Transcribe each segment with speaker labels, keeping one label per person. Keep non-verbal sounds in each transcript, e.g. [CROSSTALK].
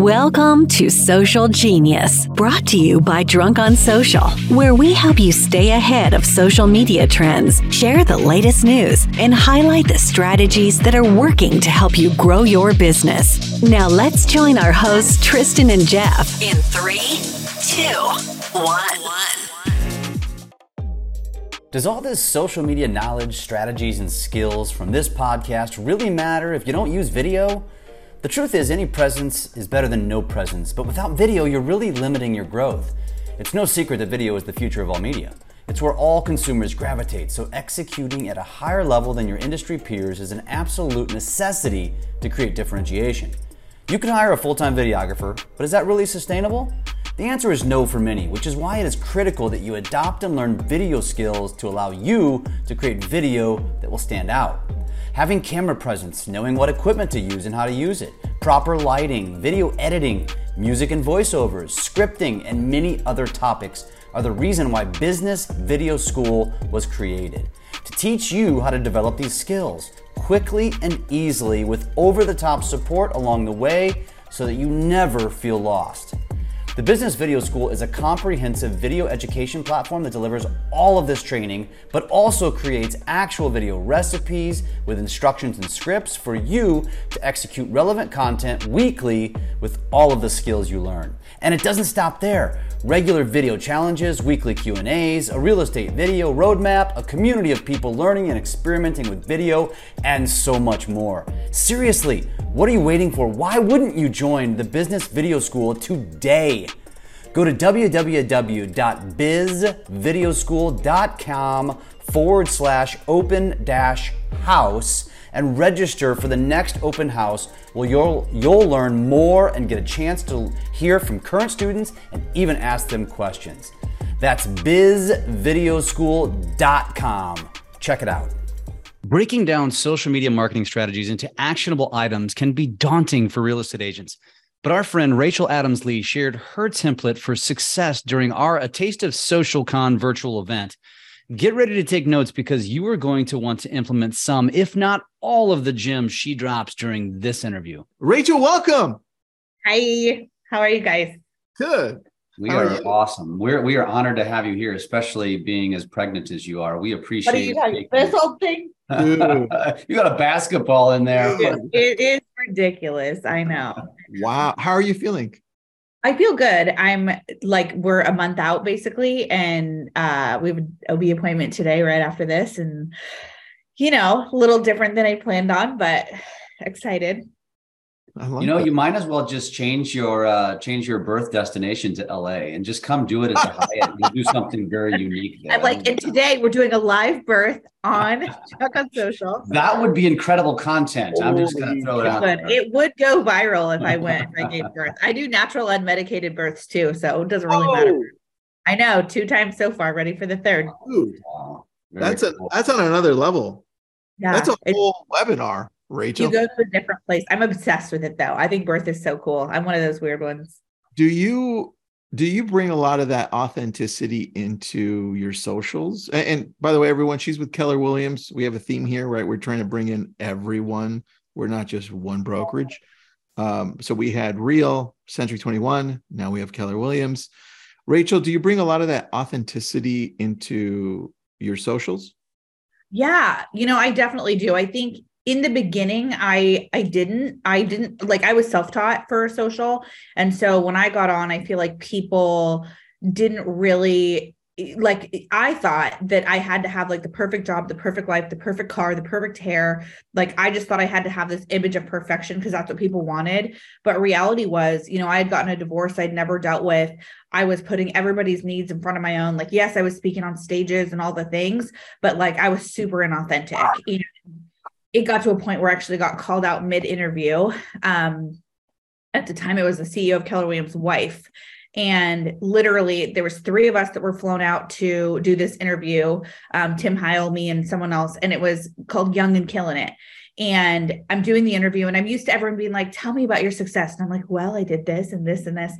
Speaker 1: Welcome to Social Genius, brought to you by Drunk on Social, where we help you stay ahead of social media trends, share the latest news, and highlight the strategies that are working to help you grow your business. Now let's join our hosts, Tristan and Jeff, in three, two, one.
Speaker 2: Does all this social media knowledge, strategies, and skills from this podcast really matter if you don't use video? The truth is, any presence is better than no presence, but without video, you're really limiting your growth. It's no secret that video is the future of all media. It's where all consumers gravitate, so executing at a higher level than your industry peers is an absolute necessity to create differentiation. You can hire a full time videographer, but is that really sustainable? The answer is no for many, which is why it is critical that you adopt and learn video skills to allow you to create video that will stand out. Having camera presence, knowing what equipment to use and how to use it, proper lighting, video editing, music and voiceovers, scripting, and many other topics are the reason why Business Video School was created. To teach you how to develop these skills quickly and easily with over the top support along the way so that you never feel lost. The Business Video School is a comprehensive video education platform that delivers all of this training, but also creates actual video recipes with instructions and scripts for you to execute relevant content weekly with all of the skills you learn. And it doesn't stop there. Regular video challenges, weekly Q&As, a real estate video roadmap, a community of people learning and experimenting with video, and so much more. Seriously, what are you waiting for? Why wouldn't you join the Business Video School today? Go to www.bizvideoschool.com forward slash open dash house and register for the next open house where you'll, you'll learn more and get a chance to hear from current students and even ask them questions. That's bizvideoschool.com. Check it out. Breaking down social media marketing strategies into actionable items can be daunting for real estate agents. But our friend Rachel Adams Lee shared her template for success during our A Taste of Social Con virtual event. Get ready to take notes because you are going to want to implement some, if not all, of the gems she drops during this interview.
Speaker 3: Rachel, welcome.
Speaker 4: Hi, how are you guys?
Speaker 3: Good.
Speaker 2: We are, are awesome. We're we are honored to have you here, especially being as pregnant as you are. We appreciate. What are
Speaker 4: you talking? This whole thing. [LAUGHS]
Speaker 2: you got a basketball in there.
Speaker 4: it is ridiculous. I know.
Speaker 3: Wow. How are you feeling?
Speaker 4: I feel good. I'm like we're a month out basically, and uh, we have an OB appointment today right after this, and you know, a little different than I planned on, but excited
Speaker 2: you know, that. you might as well just change your uh, change your birth destination to LA and just come do it at the Hyatt and do something very unique. [LAUGHS]
Speaker 4: There. I like, and today we're doing a live birth on Drunk on Social.
Speaker 2: That would be incredible content. I'm just gonna throw it, out.
Speaker 4: Would. It would go viral if I went if I gave birth. I do natural unmedicated births too, so it doesn't really oh. matter. I know, two times so far. Ready for the third.
Speaker 3: Wow. That's cool. a that's on another level. Yeah, that's a whole webinar. Rachel?
Speaker 4: You go to a different place. I'm obsessed with it though. I think birth is so cool. I'm one of those weird ones.
Speaker 3: Do you do you bring a lot of that authenticity into your socials? And, and by the way, everyone, she's with Keller Williams. We have a theme here, right? We're trying to bring in everyone. We're not just one brokerage. Um, so we had Real, Century 21. Now we have Keller Williams. Rachel, do you bring a lot of that authenticity into your socials?
Speaker 4: Yeah, you know, I definitely do. I think in the beginning i i didn't i didn't like i was self-taught for social and so when i got on i feel like people didn't really like I thought that I had to have like the perfect job, the perfect life, the perfect car, the perfect hair. Like I just thought I had to have this image of perfection because that's what people wanted. But reality was, you know, I had gotten a divorce I'd never dealt with. I was putting everybody's needs in front of my own. Like, yes, I was speaking on stages and all the things, but like I was super inauthentic. You know? It got to a point where I actually got called out mid interview. Um, at the time, it was the CEO of Keller Williams' wife. And literally, there was three of us that were flown out to do this interview. Um, Tim Heil, me, and someone else, and it was called "Young and Killing It." And I'm doing the interview, and I'm used to everyone being like, "Tell me about your success." And I'm like, "Well, I did this and this and this."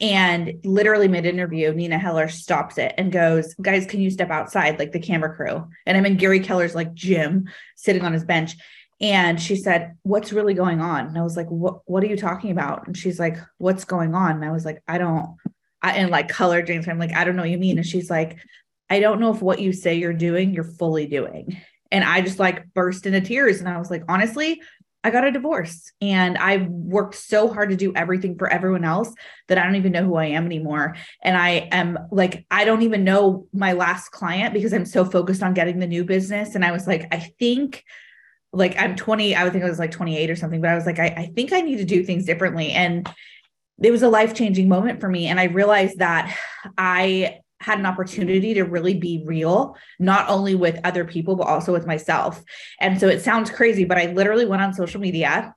Speaker 4: And literally mid interview, Nina Heller stops it and goes, "Guys, can you step outside?" Like the camera crew, and I'm in Gary Keller's like gym, sitting on his bench. And she said, What's really going on? And I was like, What what are you talking about? And she's like, What's going on? And I was like, I don't, I and like color James. I'm like, I don't know what you mean. And she's like, I don't know if what you say you're doing, you're fully doing. And I just like burst into tears. And I was like, honestly, I got a divorce and I worked so hard to do everything for everyone else that I don't even know who I am anymore. And I am like, I don't even know my last client because I'm so focused on getting the new business. And I was like, I think like I'm 20, I would think I was like 28 or something, but I was like, I, I think I need to do things differently. And it was a life changing moment for me. And I realized that I had an opportunity to really be real, not only with other people, but also with myself. And so it sounds crazy, but I literally went on social media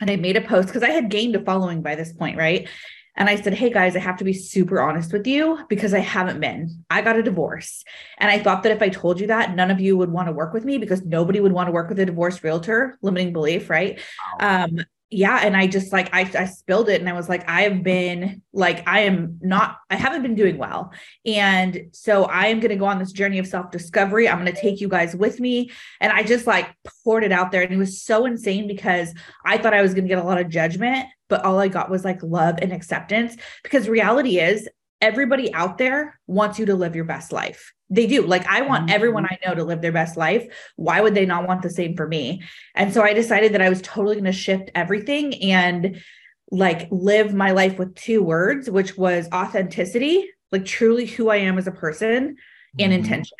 Speaker 4: and I made a post because I had gained a following by this point, right? And I said, Hey guys, I have to be super honest with you because I haven't been. I got a divorce. And I thought that if I told you that, none of you would want to work with me because nobody would want to work with a divorced realtor, limiting belief, right? Um, yeah and i just like I, I spilled it and i was like i have been like i am not i haven't been doing well. And so i am going to go on this journey of self discovery i'm going to take you guys with me. And i just like poured it out there and it was so insane because i thought i was going to get a lot of judgment but all i got was like love and acceptance. Because reality is everybody out there wants you to live your best life they do. Like I want everyone mm-hmm. I know to live their best life. Why would they not want the same for me? And so I decided that I was totally going to shift everything and like live my life with two words, which was authenticity, like truly who I am as a person, and mm-hmm. intention.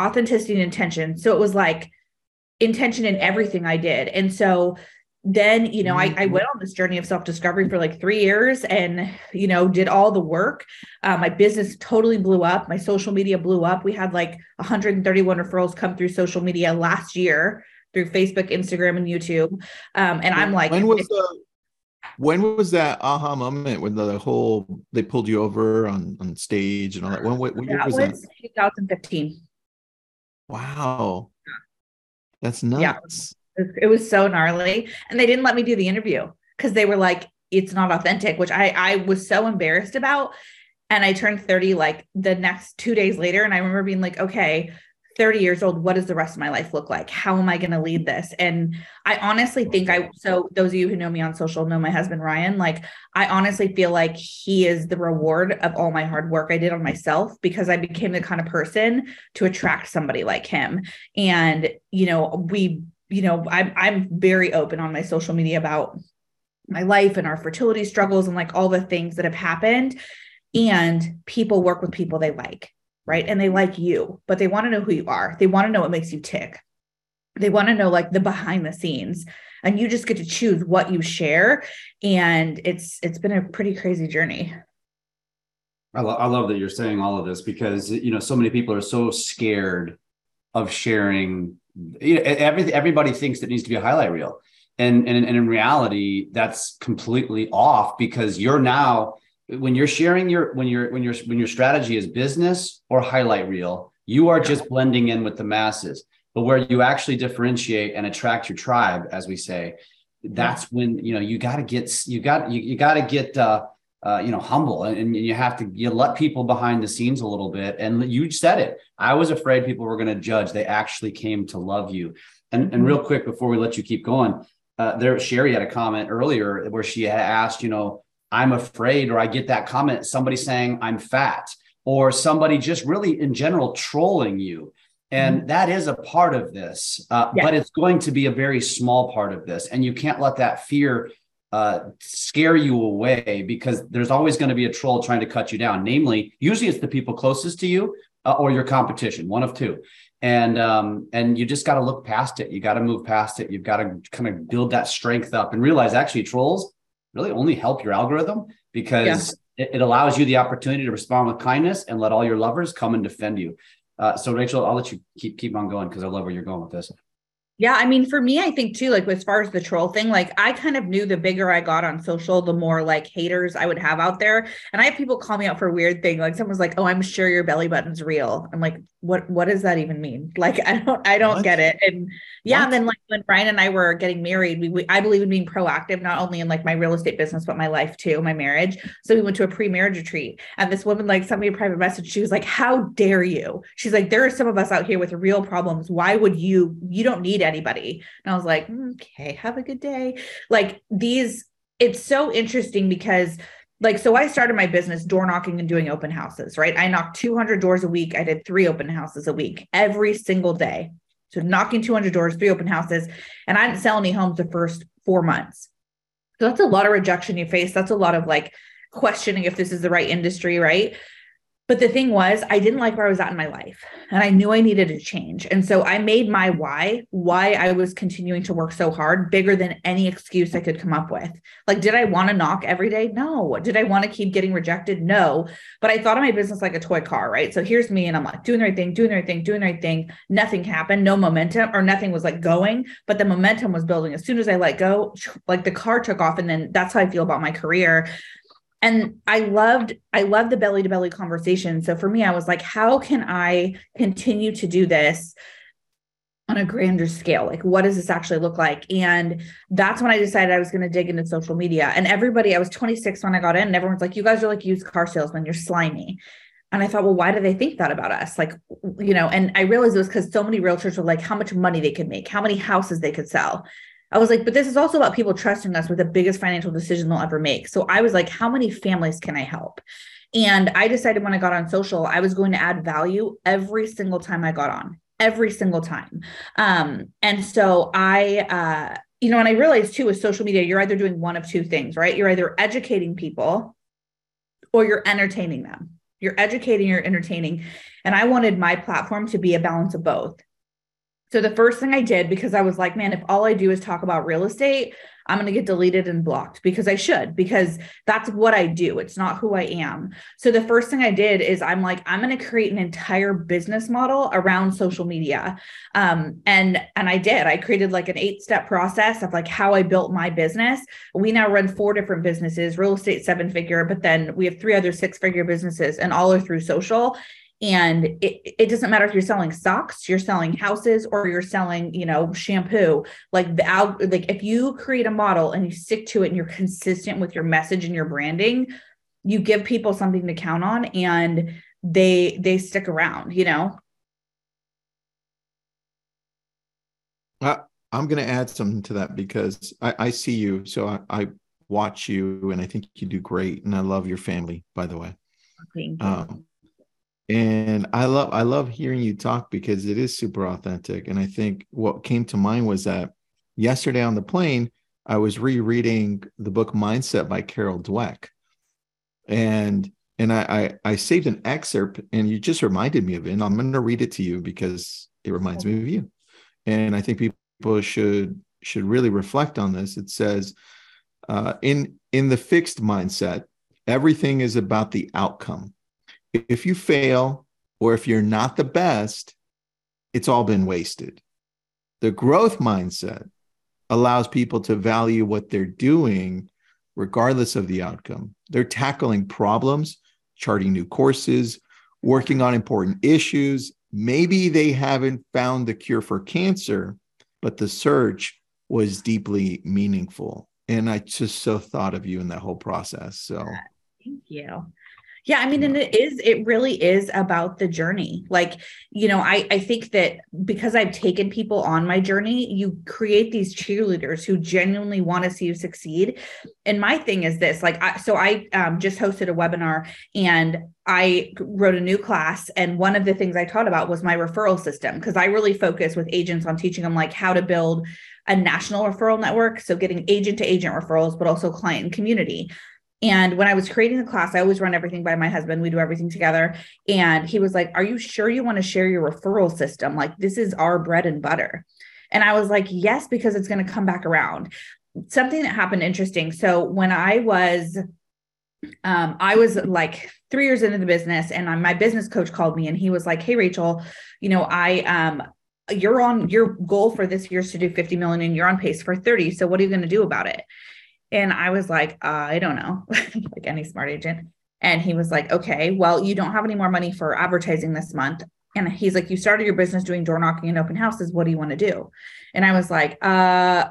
Speaker 4: Authenticity and intention. So it was like intention in everything I did. And so then you know mm-hmm. I, I went on this journey of self-discovery for like three years and you know did all the work. Uh, my business totally blew up. My social media blew up. We had like 131 referrals come through social media last year through facebook instagram and youtube. Um, and i'm like
Speaker 3: when was the when was that aha moment when the whole they pulled you over on on stage and all that? When what, what year was, was that?
Speaker 4: 2015
Speaker 3: wow. That's nuts
Speaker 4: it was so gnarly. And they didn't let me do the interview because they were like, it's not authentic, which I I was so embarrassed about. And I turned 30 like the next two days later. And I remember being like, okay, 30 years old, what does the rest of my life look like? How am I going to lead this? And I honestly think I, so those of you who know me on social know my husband, Ryan, like I honestly feel like he is the reward of all my hard work I did on myself because I became the kind of person to attract somebody like him. And, you know, we you know, I'm I'm very open on my social media about my life and our fertility struggles and like all the things that have happened. And people work with people they like, right? And they like you, but they want to know who you are. They want to know what makes you tick. They want to know like the behind the scenes. And you just get to choose what you share. And it's it's been a pretty crazy journey.
Speaker 2: I, lo- I love that you're saying all of this because you know so many people are so scared of sharing you know, every, everybody thinks that needs to be a highlight reel. And, and, and in reality, that's completely off because you're now, when you're sharing your, when you're, when your, when your strategy is business or highlight reel, you are just blending in with the masses. But where you actually differentiate and attract your tribe, as we say, that's when, you know, you got to get, you got, you, you got to get, uh, uh, you know, humble and, and, you have to you let people behind the scenes a little bit. And you said it. I was afraid people were going to judge. They actually came to love you. And and real quick before we let you keep going, uh, there Sherry had a comment earlier where she had asked, you know, I'm afraid, or I get that comment, somebody saying I'm fat, or somebody just really in general trolling you. And mm-hmm. that is a part of this, uh, yeah. but it's going to be a very small part of this. And you can't let that fear uh, scare you away because there's always going to be a troll trying to cut you down. Namely, usually it's the people closest to you uh, or your competition, one of two. And um, and you just got to look past it. You got to move past it. You've got to kind of build that strength up and realize actually trolls really only help your algorithm because yeah. it, it, allows you the opportunity to respond with kindness and let all your lovers come and defend you. Uh, so Rachel, I'll let you keep keep on going because I love where you're going with this.
Speaker 4: Yeah, I mean, for me, I think too, like as far as the troll thing, like I kind of knew the bigger I got on social, the more like haters I would have out there. And I have people call me out for weird thing. Like someone's like, "Oh, I'm sure your belly button's real." I'm like, what what does that even mean? [LAUGHS] Like i don't i don't what? get it. And yeah what? and then like when brian and i were getting married we, we, i believe in being proactive not only in like my real estate business but my life too my marriage. So we went to a pre-marriage retreat and this woman like sent me a private message. She was like how dare you? She's like there are some of us out here with real problems. Why would you you don't need anybody. And i was like mm, okay have a good day. Like these it's so interesting because like so i started my business door knocking and doing open houses right? I knocked 200 doors a week. I did three open houses a week every single day. So knocking 200 doors three open houses and i didn't sell any homes the first four months. So that's a lot of rejection you face. That's a lot of like questioning if this is the right industry right but the thing was, I didn't like where I was at in my life and I knew I needed a change. And so I made my why, why I was continuing to work so hard, bigger than any excuse I could come up with. Like, did I want to knock every day? No. Did I want to keep getting rejected? No. But I thought of my business like a toy car, right? So here's me and I'm like doing the right thing, doing the right thing, doing the right thing. Nothing happened, no momentum or nothing was like going, but the momentum was building. As soon as I let go, like the car took off. And then that's how I feel about my career and i loved i loved the belly to belly conversation. So for me i was like how can i continue to do this on a grander scale? Like what does this actually look like? And that's when i decided i was going to dig into social media. And everybody i was 26 when i got in and everyone's like you guys are like used car salesmen. You're slimy. And I thought, well, why do they think that about us? Like, you know, and I realized it was because so many realtors were like, how much money they could make, how many houses they could sell. I was like, but this is also about people trusting us with the biggest financial decision they'll ever make. So I was like, how many families can I help? And I decided when I got on social, I was going to add value every single time I got on, every single time. Um, and so I, uh, you know, and I realized too with social media, you're either doing one of two things, right? You're either educating people or you're entertaining them. You're educating, you're entertaining. And I wanted my platform to be a balance of both. So the first thing I did, because I was like, man, if all I do is talk about real estate, I'm going to get deleted and blocked because I should, because that's what I do. It's not who I am. So the first thing I did is I'm like, I'm going to create an entire business model around social media. Um, and, and I did, I created like an eight step process of like how I built my business. We now run four different businesses, real estate seven figure, but then we have three other six figure businesses and all are through social and it, it doesn't matter if you're selling socks you're selling houses or you're selling you know shampoo like the out like if you create a model and you stick to it and you're consistent with your message and your branding you give people something to count on and they they stick around you know
Speaker 3: uh, i'm going to add something to that because i, I see you so I, I, watch you and i think you do great and i love your family by the way
Speaker 4: Thank you. Um,
Speaker 3: and i love i love hearing you talk because it is super authentic. And i think what came to mind was that yesterday on the plane i was rereading the book mindset by carol dweck. And and I, I, I saved an excerpt and you just reminded me of it. And i'm going to read it to you because it reminds me of you. And i think people should should really reflect on this. It says uh, in in the fixed mindset everything is about the outcome if you fail or if you're not the best, it's all been wasted. The growth mindset allows people to value what they're doing regardless of the outcome. They're tackling problems, charting new courses, working on important issues. Maybe they haven't found the cure for cancer, but the search was deeply meaningful. And I just so thought of you in that whole process. So
Speaker 4: thank you. Yeah, I mean, and it is, it really is about the journey. Like, you know, I, I think that because I've taken people on my journey, you create these cheerleaders who genuinely want to see you succeed. And my thing is this like, I, so I um, just hosted a webinar and I wrote a new class. And one of the things I taught about was my referral system because I really focus with agents on teaching them like how to build a national referral network. So getting agent to agent referrals, but also client and community. And when I was creating the class, I always run everything by my husband. We do everything together. And he was like, Are you sure you want to share your referral system? Like, this is our bread and butter. And I was like, Yes, because it's going to come back around. Something that happened interesting. So when I was, um, I was like three years into the business, and my business coach called me and he was like, Hey, Rachel, you know, I, um, you're on your goal for this year is to do 50 million and you're on pace for 30. So what are you going to do about it? And I was like, uh, I don't know, [LAUGHS] like any smart agent. And he was like, okay, well, you don't have any more money for advertising this month. And he's like, You started your business doing door knocking and open houses. What do you want to do? And I was like, uh,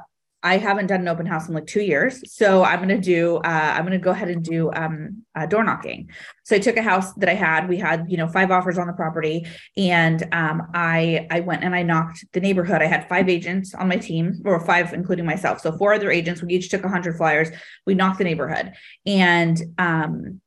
Speaker 4: I haven't done an open house in like two years. So I'm going to do, uh, I'm going to go ahead and do um, uh, door knocking. So I took a house that I had, we had, you know, five offers on the property. And um, I, I went and I knocked the neighborhood. I had five agents on my team or five, including myself. So four other agents, we each took a hundred flyers. We knocked the neighborhood and um,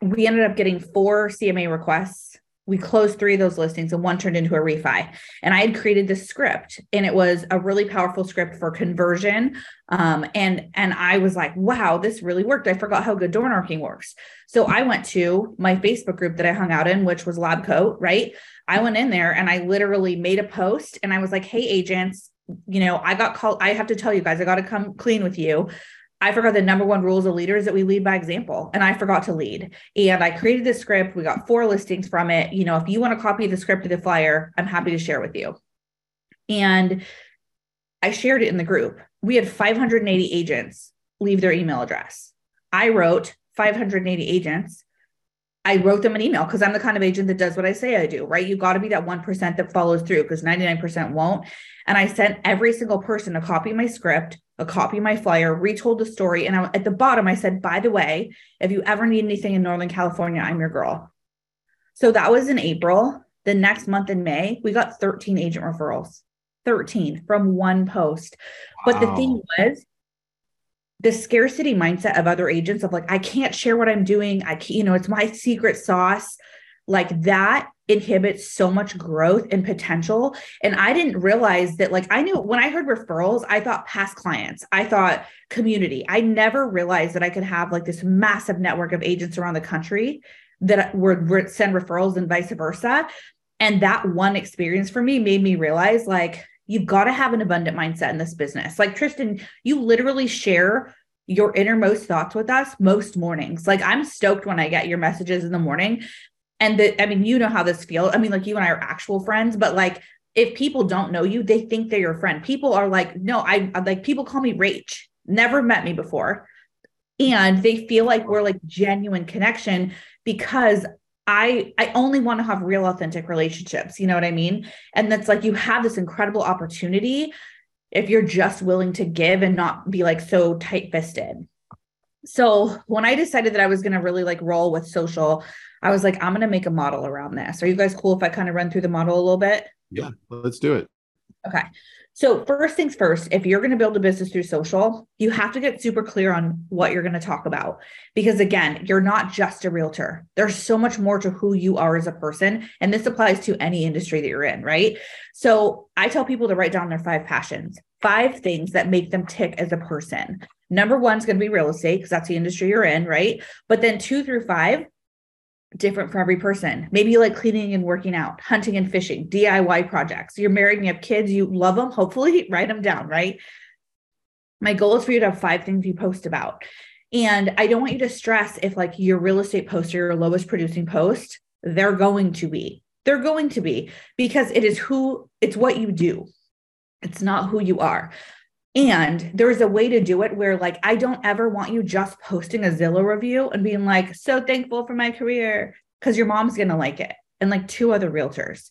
Speaker 4: we ended up getting four CMA requests we closed three of those listings and one turned into a refi. And i had created this script and it was a really powerful script for conversion. Um, and and i was like wow this really worked. I forgot how good door knocking works. So i went to my facebook group that i hung out in which was lab coat right? I went in there and i literally made a post and i was like hey agents you know i got called i have to tell you guys i got to come clean with you I forgot the number one rules of leaders that we lead by example, and I forgot to lead. And I created this script. We got four listings from it. You know, if you want to copy the script of the flyer, I'm happy to share with you. And I shared it in the group. We had 580 agents leave their email address. I wrote 580 agents. I wrote them an email because I'm the kind of agent that does what I say I do, right? You got to be that 1% that follows through because 99% won't. And I sent every single person a copy of my script a copy of my flyer, retold the story. And I, at the bottom, I said, by the way, if you ever need anything in Northern California, I'm your girl. So that was in April. The next month in May, we got 13 agent referrals, 13 from one post. Wow. But the thing was, the scarcity mindset of other agents of like, I can't share what I'm doing. I can't, you know, it's my secret sauce. Like that inhibits so much growth and potential. And I didn't realize that, like, I knew when I heard referrals, I thought past clients, I thought community. I never realized that I could have like this massive network of agents around the country that would, send referrals and vice versa. And that one experience for me made me realize, like, you've got to have an abundant mindset in this business. Like, Tristan, you literally share your innermost thoughts with us most mornings. Like I'm stoked when I get your messages in the morning and that i mean you know how this feels. I mean like you and i are actual friends but like if people don't know you they think they're your friend. People are like no i like people call me rach. Never met me before. And they feel like we're like genuine connection because I I only want to have real authentic relationships, you know what I mean? And that's like you have this incredible opportunity if you're just willing to give and not be like so tight-fisted. So, when I decided that I was going to really like roll with social, I was like, I'm going to make a model around this. Are you guys cool if I kind of run through the model a little bit?
Speaker 3: Yeah, let's do it.
Speaker 4: Okay. So, first things first, if you're going to build a business through social, you have to get super clear on what you're going to talk about. Because again, you're not just a realtor, there's so much more to who you are as a person. And this applies to any industry that you're in, right? So, I tell people to write down their five passions, five things that make them tick as a person. Number one is going to be real estate because that's the industry you're in, right? But then two through five different for every person. Maybe you like cleaning and working out, hunting and fishing, DIY projects. You're married and you have kids, you love them. Hopefully, [LAUGHS] write them down, right? My goal is for you to have five things you post about. And I don't want you to stress if like your real estate post or your lowest producing post, they're going to be. They're going to be because it is who it's what you do. It's not who you are. And there's a way to do it where, like, I don't ever want you just posting a Zillow review and being like, so thankful for my career, because your mom's going to like it. And like two other realtors.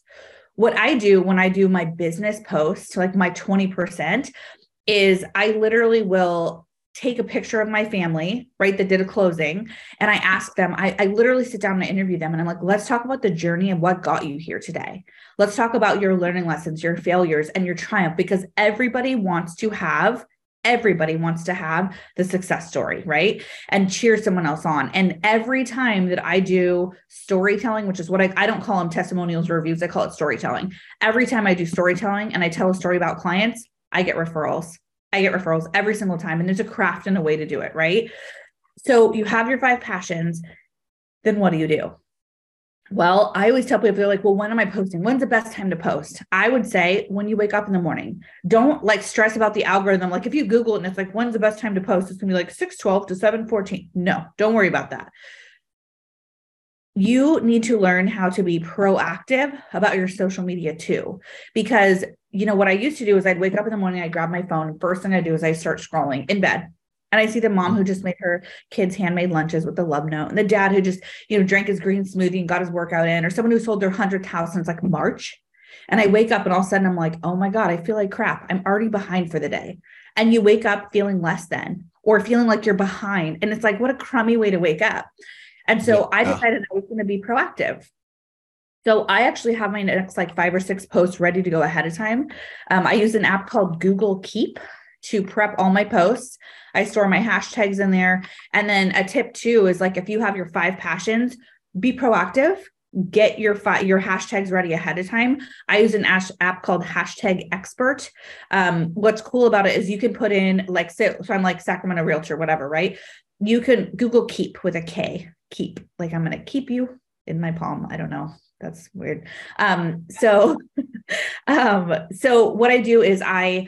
Speaker 4: What I do when I do my business post, like my 20%, is I literally will take a picture of my family, right, that did a closing, and I ask them, I, I literally sit down and I interview them and I'm like, let's talk about the journey of what got you here today. Let's talk about your learning lessons, your failures, and your triumph, because everybody wants to have everybody wants to have the success story, right? And cheer someone else on. And every time that I do storytelling, which is what I, I don't call them testimonials or reviews, I call it storytelling. Every time I do storytelling and I tell a story about clients, I get referrals. I get referrals every single time. And there's a craft and a way to do it, right? So you have your five passions. Then what do you do? Well, I always tell people, they're like, well, when am I posting? When's the best time to post? I would say when you wake up in the morning. Don't like stress about the algorithm. Like if you Google it and it's like, when's the best time to post? It's gonna be like 612 to 714. No, don't worry about that. You need to learn how to be proactive about your social media too. Because, you know, what I used to do is I'd wake up in the morning, I'd grab my phone. First thing I do is I start scrolling in bed And I see the mom who mm-hmm. just made her kids handmade lunches with the love note, and the dad who just, you know, drank his green smoothie and got his workout in, or someone who sold their hundredth house since like March. And I wake up and all of a sudden I'm like, oh my God, I feel like crap. I'm already behind for the day. And you wake up feeling less than or feeling like you're behind. And it's like, what a crummy way to wake up. And so yeah. I decided I was going to be proactive. So I actually have my next like five or six posts ready to go ahead of time. Um, I use an app called Google Keep to prep all my posts. I store my hashtags in there. And then a tip too is like if you have your five passions, be proactive. Get your fi- your hashtags ready ahead of time. I use an ash- app called Hashtag Expert. Um, what's cool about it is you can put in like so, so I'm like Sacramento Realtor, whatever, right? You can Google Keep with a K. Keep like I'm gonna keep you in my palm. I don't know that's weird. Um, so, [LAUGHS] um, so what I do is I,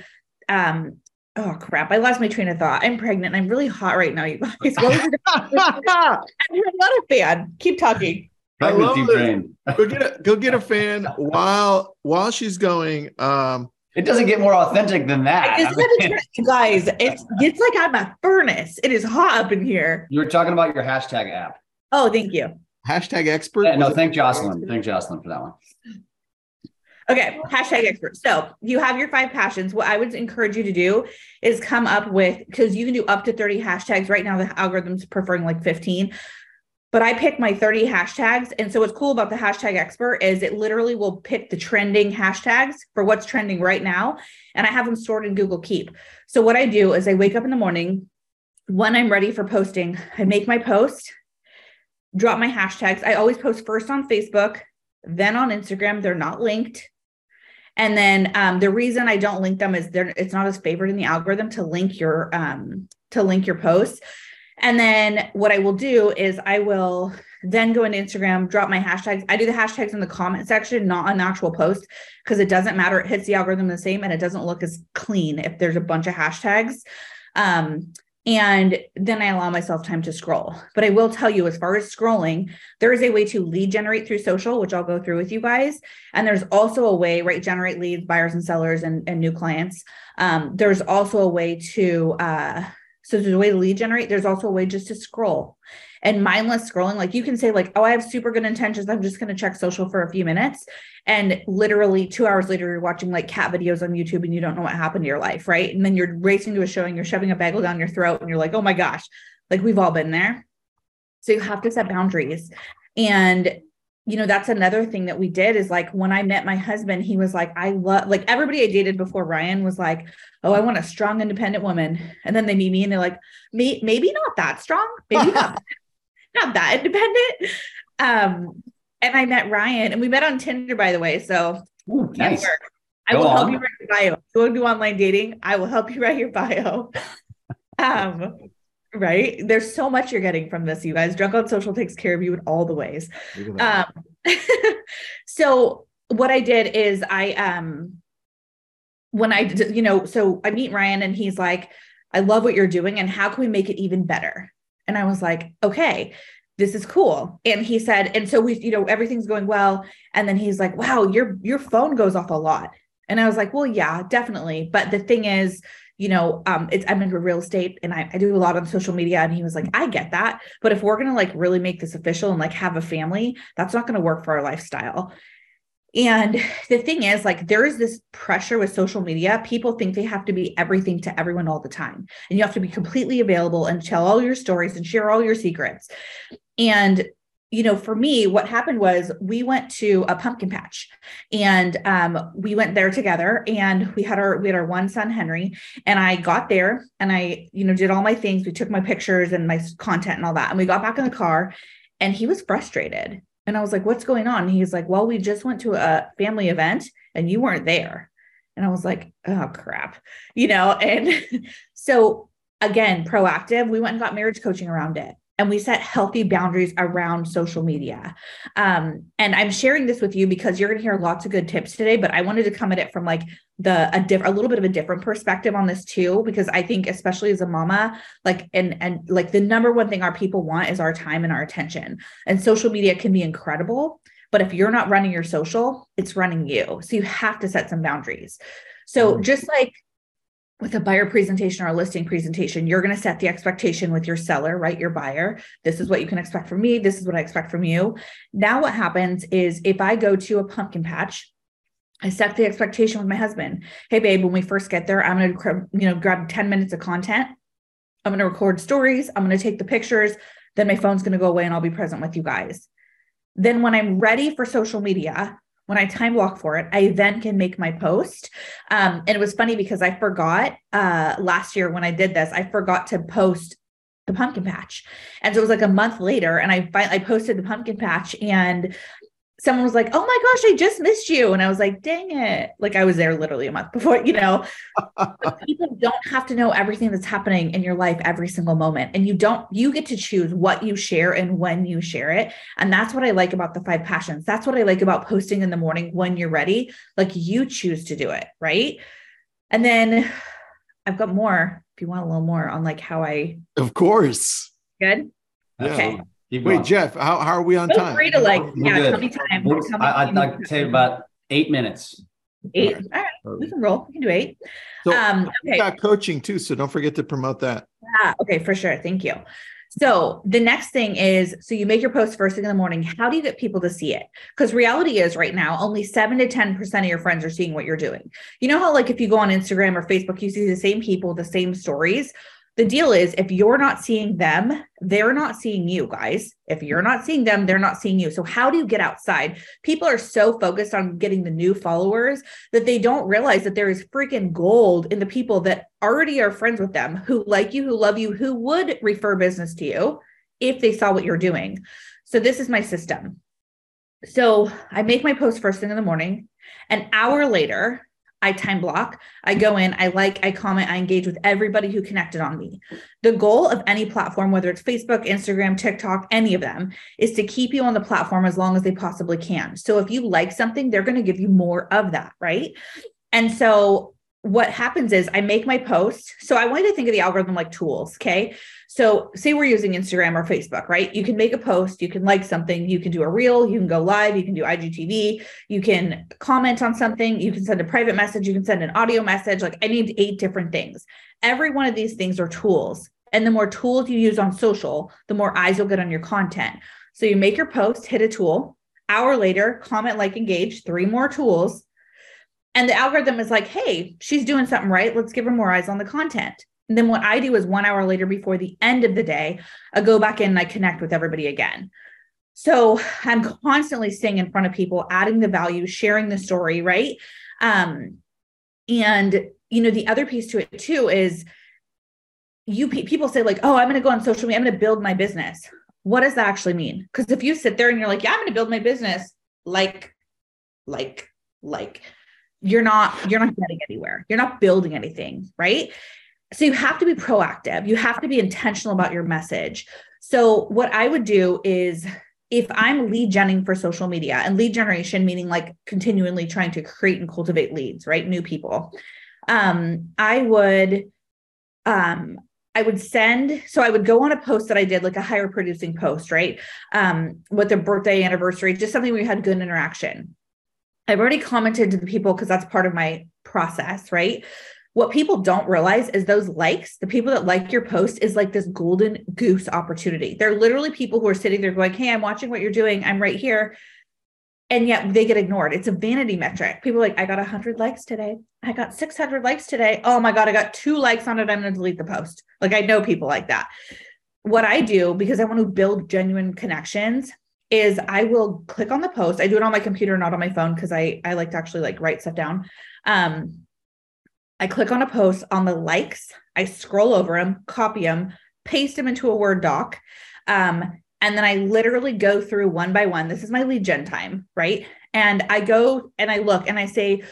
Speaker 4: um, oh crap, I lost my train of thought. I'm pregnant. I'm really hot right now, you guys. [LAUGHS] I'm not a fan. Keep talking.
Speaker 3: I Pregnancy brain. go get a go get a fan while while she's going. Um,
Speaker 2: it doesn't get more authentic than that. I
Speaker 4: mean, [LAUGHS] you guys, it's it's like I'm a furnace. It is hot up in here.
Speaker 2: You were talking about your hashtag app.
Speaker 4: Oh, thank you
Speaker 3: hashtag expert.
Speaker 2: Yeah, no, thank Jocelyn. Thank Jocelyn for that one.
Speaker 4: Okay, hashtag expert. So you have your five passions. What I would encourage you to do is come up with because you can do up to 30 hashtags. Right now, the algorithm's preferring like 15. But I pick my 30 hashtags. And so what's cool about the hashtag expert is it literally will pick the trending hashtags for what's trending right now. And I have them stored in Google Keep. So what I do is I wake up in the morning, when I'm ready for posting, I make my post drop my hashtags. I always post first on Facebook, then on Instagram. They're not linked. And then um, the reason I don't link them is they're it's not as favored in the algorithm to link your um, to link your posts. And then what I will do is I will then go into Instagram, drop my hashtags. I do the hashtags in the comment section, not on the actual post, because it doesn't matter. It hits the algorithm the same and it doesn't look as clean if there's a bunch of hashtags. Um, and then I allow myself time to scroll. But I will tell you, as far as scrolling, there is a way to lead generate through social, which I'll go through with you guys. And there's also a way, right? Generate leads, buyers and sellers, and, and new clients. Um, there's also a way to, uh, so there's a way to lead generate. There's also a way just to scroll and mindless scrolling. Like you can say, like, oh, I have super good intentions. I'm just going to check social for a few minutes. And literally two hours later, you're watching like cat videos on YouTube and you don't know what happened to your life. Right. And then you're racing to a show and you're shoving a bagel down your throat and you're like, oh my gosh, like we've all been there. So you have to set boundaries. And you know, that's another thing that we did is like when I met my husband, he was like, I love like everybody I dated before Ryan was like, Oh, I want a strong, independent woman. And then they meet me and they're like, Me, maybe not that strong, maybe not, [LAUGHS] not that independent. Um, and I met Ryan and we met on Tinder, by the way. So
Speaker 2: Ooh, nice.
Speaker 4: I Go will on. help you write your bio. If you want to do online dating, I will help you [LAUGHS] write your bio. um, right? There's so much you're getting from this, you guys. Drunk on Social takes care of you in all the ways. Um, [LAUGHS] so what I did is I um when I you know, so I meet Ryan and he's like, I love what you're doing and how can we make it even better? And I was like, okay, this is cool. And he said, and so we, you know, everything's going well. And then he's like, wow, your your phone goes off a lot. And I was like, well, yeah, definitely. But the thing is, you know, um, it's I'm into real estate and I, I do a lot on social media. And he was like, I get that. But if we're gonna like really make this official and like have a family, that's not gonna work for our lifestyle. And the thing is, like, there is this pressure with social media. People think they have to be everything to everyone all the time. And you have to be completely available and tell all your stories and share all your secrets. And you know, for me, what happened was we went to a pumpkin patch and um, we went there together and we had our we had our one son Henry and I got there and I, you know, did all my things. We took my pictures and my content and all that. And we got back in the car and he was frustrated. And I was like, what's going on? he's like, well, we just went to a family event and you weren't there. And I was like, oh crap, you know, and [LAUGHS] so again, proactive, we went and got marriage coaching around it and we set healthy boundaries around social media. Um, and I'm sharing this with you because you're going to hear lots of good tips today, but I wanted to come at it from like the a different a little bit of a different perspective on this too because I think especially as a mama like and and like the number one thing our people want is our time and our attention. And social media can be incredible, but if you're not running your social, it's running you. So you have to set some boundaries. So mm-hmm. just like with a buyer presentation or a listing presentation, you're going to set the expectation with your seller, right? Your buyer. This is what you can expect from me. This is what I expect from you. Now, what happens is if I go to a pumpkin patch, I set the expectation with my husband. Hey, babe, when we first get there, I'm going to, you know, grab 10 minutes of content. I'm going to record stories. I'm going to take the pictures. Then my phone's going to go away and I'll be present with you guys. Then when I'm ready for social media, when I time block for it, I then can make my post. Um, and it was funny because I forgot uh, last year when I did this, I forgot to post the pumpkin patch. And so it was like a month later, and I I posted the pumpkin patch, and someone was like, "Oh my gosh, I just missed you," and I was like, "Dang it!" Like I was there literally a month before, you know. [LAUGHS] people don't have to know everything that's happening in your life every single moment, and you don't. You get to choose what you share and when you share it, and that's what I like about the five passions. That's what I like about posting in the morning when you're ready. Like you choose to do it, right? And then I've got more. If you want a little more on like how I,
Speaker 3: of course,
Speaker 4: good.
Speaker 3: Yeah.
Speaker 4: Okay.
Speaker 3: Keep Wait, going. Jeff, how, how are we on
Speaker 4: Feel
Speaker 3: time?
Speaker 4: free to like, yeah, tell me time.
Speaker 2: I, would like to say about eight minutes.
Speaker 4: Eight. All right, we can roll. We can do eight.
Speaker 3: So um, okay. got coaching too, so don't forget to promote that.
Speaker 4: Yeah. Okay, for sure. Thank you. So the next thing is so you make your post first thing in the morning. How do you get people to see it? Because reality is right now, only seven to 10% of your friends are seeing what you're doing. You know how, like, if you go on Instagram or Facebook, you see the same people, the same stories the deal is if you're not seeing them, they're not seeing you, guys. If you're not seeing them, they're not seeing you. So, how do you get outside? People are so focused on getting the new followers that they don't realize that there is freaking gold in the people that already are friends with them, who like you, who love you, who would refer business to you if they saw what you're doing. So, this is my system. So, I make my post first thing in the morning. An hour later, I time block. I go in, I like, I comment, I engage with everybody who connected on me. The goal of any platform, whether it's Facebook, Instagram, TikTok, any of them, is to keep you on the platform as long as they possibly can. So if you like something, they're going to give you more of that, right? And so what happens is I make my post. So I want you to think of the algorithm like tools. Okay. So say we're using Instagram or Facebook, right? You can make a post, you can like something, you can do a reel, you can go live, you can do IGTV, you can comment on something, you can send a private message, you can send an audio message. Like I need eight different things. Every one of these things are tools. And the more tools you use on social, the more eyes you'll get on your content. So you make your post, hit a tool. Hour later, comment, like, engage, three more tools and the algorithm is like, hey, she's doing something right. Let's give her more eyes on the content. And then what I do is one hour later before the end of the day, I go back in and I connect with everybody again. So I'm constantly staying in front of people, adding the value, sharing the story, right? Um, and you know, the other piece to it too is you people say like, oh, I'm going to go on social media, I'm going to build my business. What does that actually mean? Because if you sit there and you're like, yeah, I'm going to build my business, like, like, like, you're not you're not getting anywhere. You're not building anything right? So you have to be proactive. You have to be intentional about your message. So what i would do is if i'm lead genning for social media and lead generation meaning like continually trying to create and cultivate leads right? New people. Um i would um I would send, so I would go on a post that I did, like a higher producing post, right? Um, with a birthday anniversary, just something we had good interaction. I've already commented to the people because that's part of my process, right? What people don't realize is those likes, the people that like your post is like this golden goose opportunity. They're literally people who are sitting there going, Hey, I'm watching what you're doing. I'm right here. And yet they get ignored. It's a vanity metric. People like, I got 100 likes today. I got 600 likes today. Oh my God, I got two likes on it. I'm going to delete the post. Like I know people like that. What I do, because I want to build genuine connections, is I will click on the post. I do it on my computer, not on my phone, because I I like to actually like write stuff down. Um, I click on a post on the likes. I scroll over them, copy them, paste them into a Word doc. Um, and then I literally go through one by one. This is my lead gen time, right? And I go and I look and I say,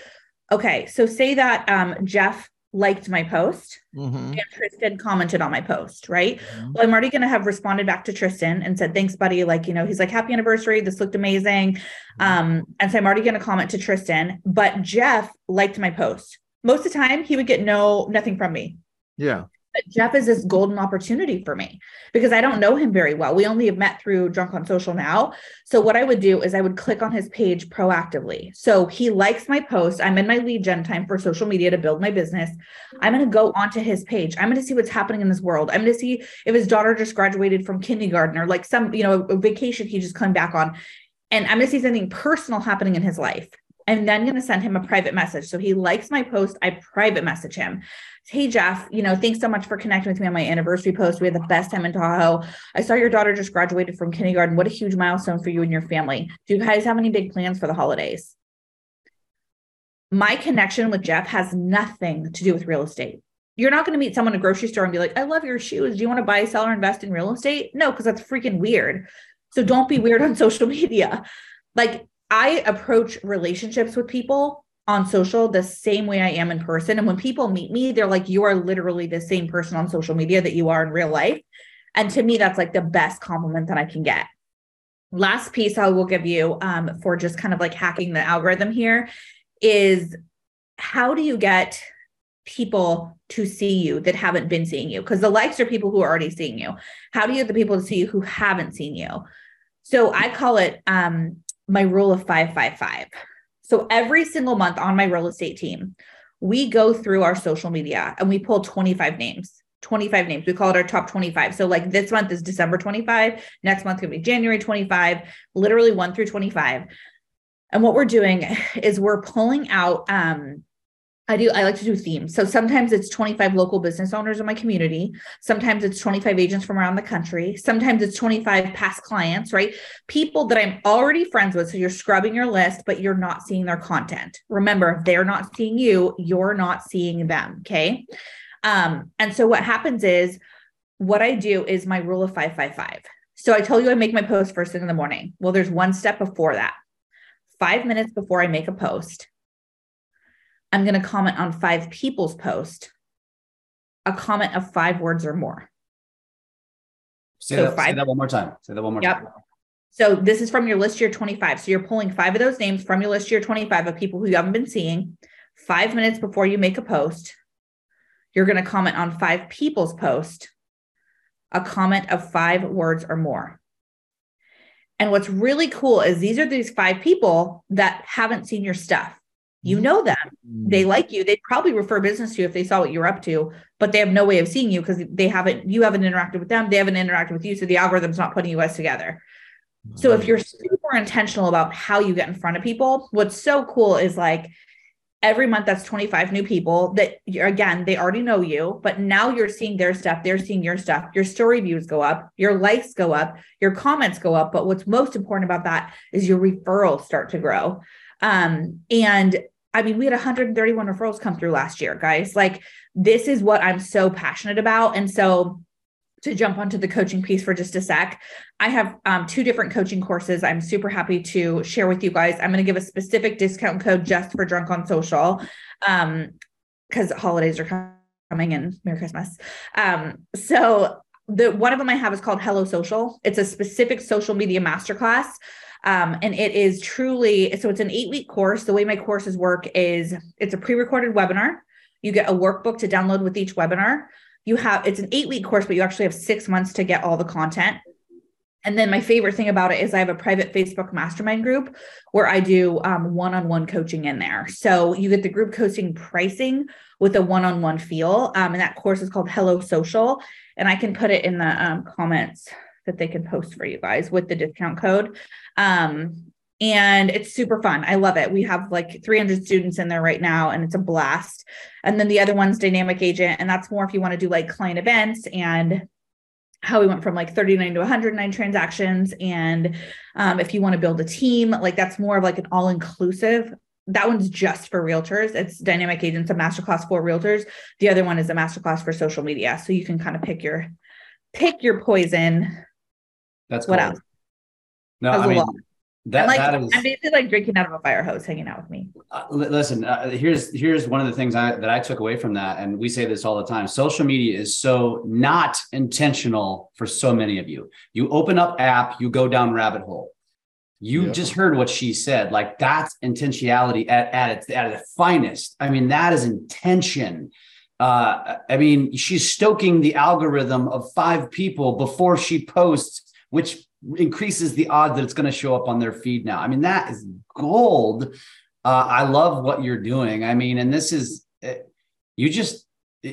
Speaker 4: okay, so say that um, Jeff liked my post mm-hmm. and Tristan commented on my post, right? Mm-hmm. Well, I'm already going to have responded back to Tristan and said, thanks, buddy. Like, you know, he's like, happy anniversary. This looked amazing. Mm-hmm. Um, and so I'm already going to comment to Tristan, but Jeff liked my post. Most of the time he would get no, nothing from me.
Speaker 3: Yeah.
Speaker 4: But Jeff is this golden opportunity for me because I don't know him very well. We only have met through Drunk on Social now. So what I would do is I would click on his page proactively. So he likes my post. I'm in my lead gen time for social media to build my business. I'm going to go onto his page. I'm going to see what's happening in this world. I'm going to see if his daughter just graduated from kindergarten or like some, you know, a vacation he just come back on. And I'm going to see something personal happening in his life. I'm then going to send him a private message. So he likes my post. I private message him. Hey, Jeff, you know, thanks so much for connecting with me on my anniversary post. We had the best time in Tahoe. I saw your daughter just graduated from kindergarten. What a huge milestone for you and your family. Do you guys have any big plans for the holidays? My connection with Jeff has nothing to do with real estate. You're not going to meet someone in a grocery store and be like, I love your shoes. Do you want to buy, sell, or invest in real estate? No, because that's freaking weird. So don't be weird on [LAUGHS] social media. Like I approach relationships with people on social the same way I am in person. And when people meet me, they're like, you are literally the same person on social media that you are in real life. And to me, that's like the best compliment that I can get. Last piece I will give you um, for just kind of like hacking the algorithm here is how do you get people to see you that haven't been seeing you? Because the likes are people who are already seeing you. How do you get the people to see you who haven't seen you? So I call it um, my rule of 555. So every single month on my real estate team, we go through our social media and we pull 25 names. 25 names. We call it our top 25. So like this month is December 25, next month going to be January 25, literally 1 through 25. And what we're doing is we're pulling out um I do, I like to do themes. So sometimes it's 25 local business owners in my community. Sometimes it's 25 agents from around the country. Sometimes it's 25 past clients, right? People that I'm already friends with. So you're scrubbing your list, but you're not seeing their content. Remember, if they're not seeing you, you're not seeing them. Okay. Um, and so what happens is what I do is my rule of 555. So I tell you I make my post first thing in the morning. Well, there's one step before that. Five minutes before I make a post, I'm going to comment on five people's post, a comment of five words or more.
Speaker 2: Say, so that, five, say that one more time. Say that one more yep. time.
Speaker 4: So this is from your list year 25. So you're pulling five of those names from your list year 25 of people who you haven't been seeing. Five minutes before you make a post, you're going to comment on five people's post, a comment of five words or more. And what's really cool is these are these five people that haven't seen your stuff you know them. They mm-hmm. like you. They'd probably refer business to you if they saw what you're up to but they have no way of seeing you because they haven't you haven't interacted with them. They haven't interacted with you so the algorithm's not putting you guys together. So if you're super intentional about how you get in front of people what's so cool is like every month that's 25 new people that again they already know you but now you're seeing their stuff they're seeing your stuff. Your story views go up your likes go up your comments go up but what's most important about that is your referrals start to grow. Um, and I mean, we had 131 referrals come through last year, guys. Like, this is what I'm so passionate about. And so, to jump onto the coaching piece for just a sec, I have um, two different coaching courses I'm super happy to share with you guys. I'm going to give a specific discount code just for Drunk on Social because um, holidays are coming and Merry Christmas. Um, so, the one of them I have is called Hello Social. It's a specific social media masterclass um, and it is truly so it's an eight week course. The way my courses work is it's a pre recorded webinar. You get a workbook to download with each webinar. You have it's an eight week course, but you actually have six months to get all the content. And then my favorite thing about it is I have a private Facebook mastermind group where I do one on one coaching in there. So you get the group coaching pricing with a one on one feel. Um, and that course is called Hello Social. And I can put it in the um, comments that they can post for you guys with the discount code. Um, and it's super fun. I love it. We have like 300 students in there right now, and it's a blast. And then the other one's Dynamic Agent, and that's more if you want to do like client events and how we went from like 39 to 109 transactions. And um, if you want to build a team, like that's more of like an all inclusive. That one's just for realtors. It's Dynamic Agents, a masterclass for realtors. The other one is a masterclass for social media. So you can kind of pick your pick your poison
Speaker 2: that's
Speaker 4: what cool. else?
Speaker 2: No, I mean,
Speaker 4: that, I'm like, that is, I'm basically like drinking out of a fire hose, hanging out with me.
Speaker 2: Uh, listen, uh, here's here's one of the things I, that I took away from that, and we say this all the time. Social media is so not intentional for so many of you. You open up app, you go down rabbit hole. You yeah. just heard what she said. Like that's intentionality at, at its at its finest. I mean, that is intention uh, I mean, she's stoking the algorithm of five people before she posts, which increases the odds that it's going to show up on their feed now. I mean, that is gold. Uh, I love what you're doing. I mean, and this is, eh, you just,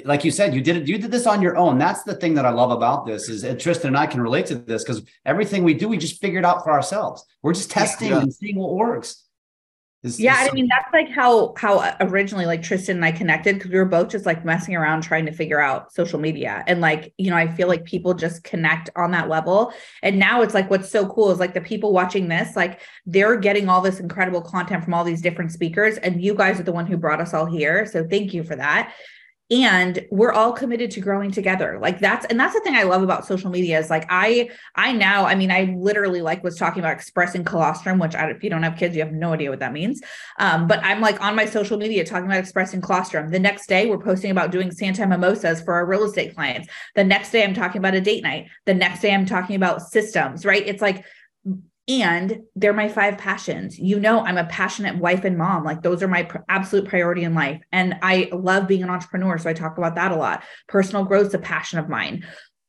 Speaker 2: like you said, you did it. You did this on your own. That's the thing that I love about this is and Tristan and I can relate to this because everything we do, we just figured out for ourselves. We're just testing yeah. and seeing what works.
Speaker 4: Is, yeah, is I mean that's like how how uh, originally like Tristan and I connected because we were both just like messing around trying to figure out social media. And like you know I feel like people just connect on that level. And now it's like what's so cool is like the people watching this like they're getting all this incredible content from all these different speakers. And you guys are the one who brought us all here. So thank you for that and we're all committed to growing together. Like that's and that's the thing i love about social media is like i i now i mean i literally like was talking about expressing colostrum which I, if you don't have kids you have no idea what that means. Um, but i'm like on my social media talking about expressing colostrum. The next day we're posting about doing santa mimosas for our real estate clients. The next day i'm talking about a date night. The next day i'm talking about systems right? It's like and they're my five passions. You know, I'm a passionate wife and mom. Like those are my pr- absolute priority in life. And I love being an entrepreneur. So I talk about that a lot. Personal growth is a passion of mine.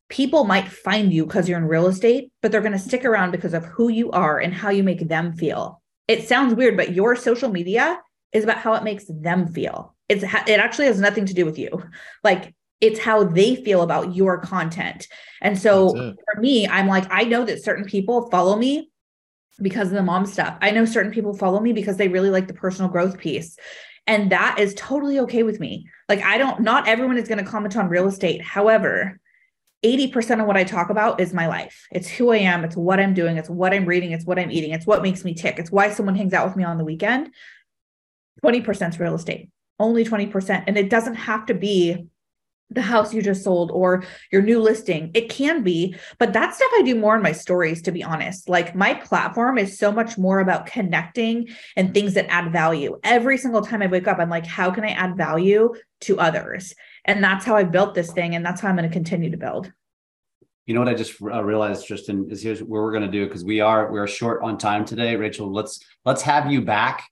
Speaker 4: People might find you because you're in real estate, but they're going to stick around because of who you are and how you make them feel. It sounds weird, but your social media is about how it makes them feel. It's it actually has nothing to do with you. [LAUGHS] Like it's how they feel about your content. And so for me, I'm like, I know that certain people follow me because of the mom stuff. I know certain people follow me because they really like the personal growth piece. And that is totally okay with me. Like, I don't, not everyone is going to comment on real estate. However, 80% of what I talk about is my life. It's who I am. It's what I'm doing. It's what I'm reading. It's what I'm eating. It's what makes me tick. It's why someone hangs out with me on the weekend. 20% is real estate, only 20%. And it doesn't have to be the house you just sold or your new listing. It can be, but that stuff I do more in my stories, to be honest. Like my platform is so much more about connecting and things that add value. Every single time I wake up, I'm like, how can I add value to others? And that's how I built this thing. And that's how I'm going to continue to build.
Speaker 2: You know what I just uh, realized, Tristan, is here's what we're going to do because we are we're short on time today. Rachel, let's let's have you back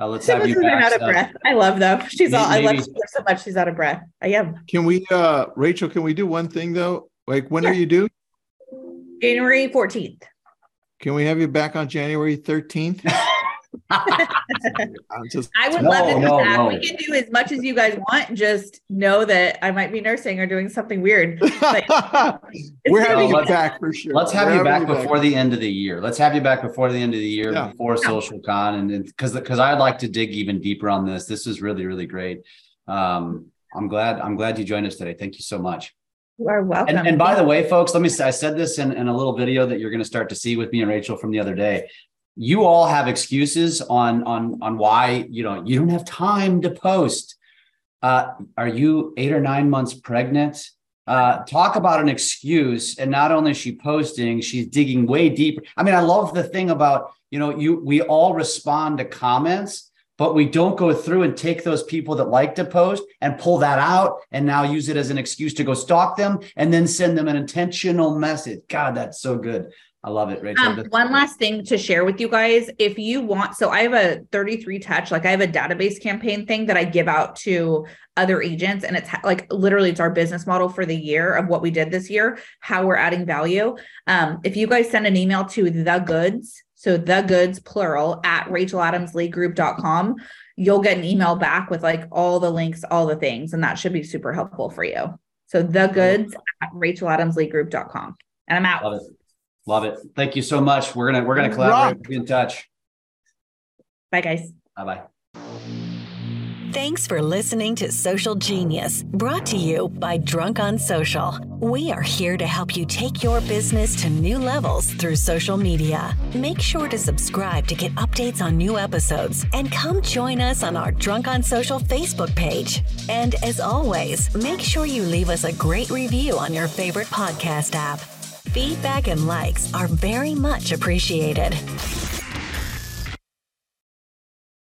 Speaker 2: uh, let's have you back.
Speaker 4: out of breath. I love though. She's maybe, all. I love her so much. She's out of breath. I am.
Speaker 3: Can we, uh, Rachel? Can we do one thing though? Like, when yeah. are you due?
Speaker 4: January fourteenth.
Speaker 3: Can we have you back on January thirteenth? [LAUGHS] [LAUGHS]
Speaker 4: just, I would no, love to do no, that. No. We can do as much as you guys want. Just know that I might be nursing or doing something weird. [LAUGHS]
Speaker 3: We're having you back for sure.
Speaker 2: Let's have We're you back before back. the end of the year. Let's have you back before the end of the year, yeah. before yeah. Social Con, and because because I'd like to dig even deeper on this. This is really really great. Um, I'm glad I'm glad you joined us today. Thank you so much.
Speaker 4: You are welcome.
Speaker 2: And, and by the way, folks, let me say, I said this in, in a little video that you're going to start to see with me and Rachel from the other day you all have excuses on on on why you know you don't have time to post. Uh, are you eight or nine months pregnant? Uh, talk about an excuse and not only is she posting she's digging way deeper. I mean i love the thing about you know you we all respond to comments but we don't go through and take those people that like to post and pull that out and now use it as an excuse to go stalk them and then send them an intentional message. God that's so good I love it, Rachel.
Speaker 4: Um, one last thing to share with you guys. If you want, so I have a 33 touch, like I have a database campaign thing that I give out to other agents. And it's like literally it's our business model for the year of what we did this year, how we're adding value. Um, if you guys send an email to the goods, so the goods plural at racheladamsleegroup.com, you'll get an email back with like all the links, all the things, and that should be super helpful for you. So the goods at racheladamsleegroup.com. And I'm out.
Speaker 2: Love it. Thank you so much. We're gonna we're gonna collaborate. Be in touch.
Speaker 4: Bye, guys.
Speaker 2: Bye bye.
Speaker 1: Thanks for listening to Social Genius, brought to you by Drunk on Social. We are here to help you take your business to new levels through social media. Make sure to subscribe to get updates on new episodes and come join us on our Drunk on Social Facebook page. And as always, make sure you leave us a great review on your favorite podcast app. Feedback and likes are very much appreciated.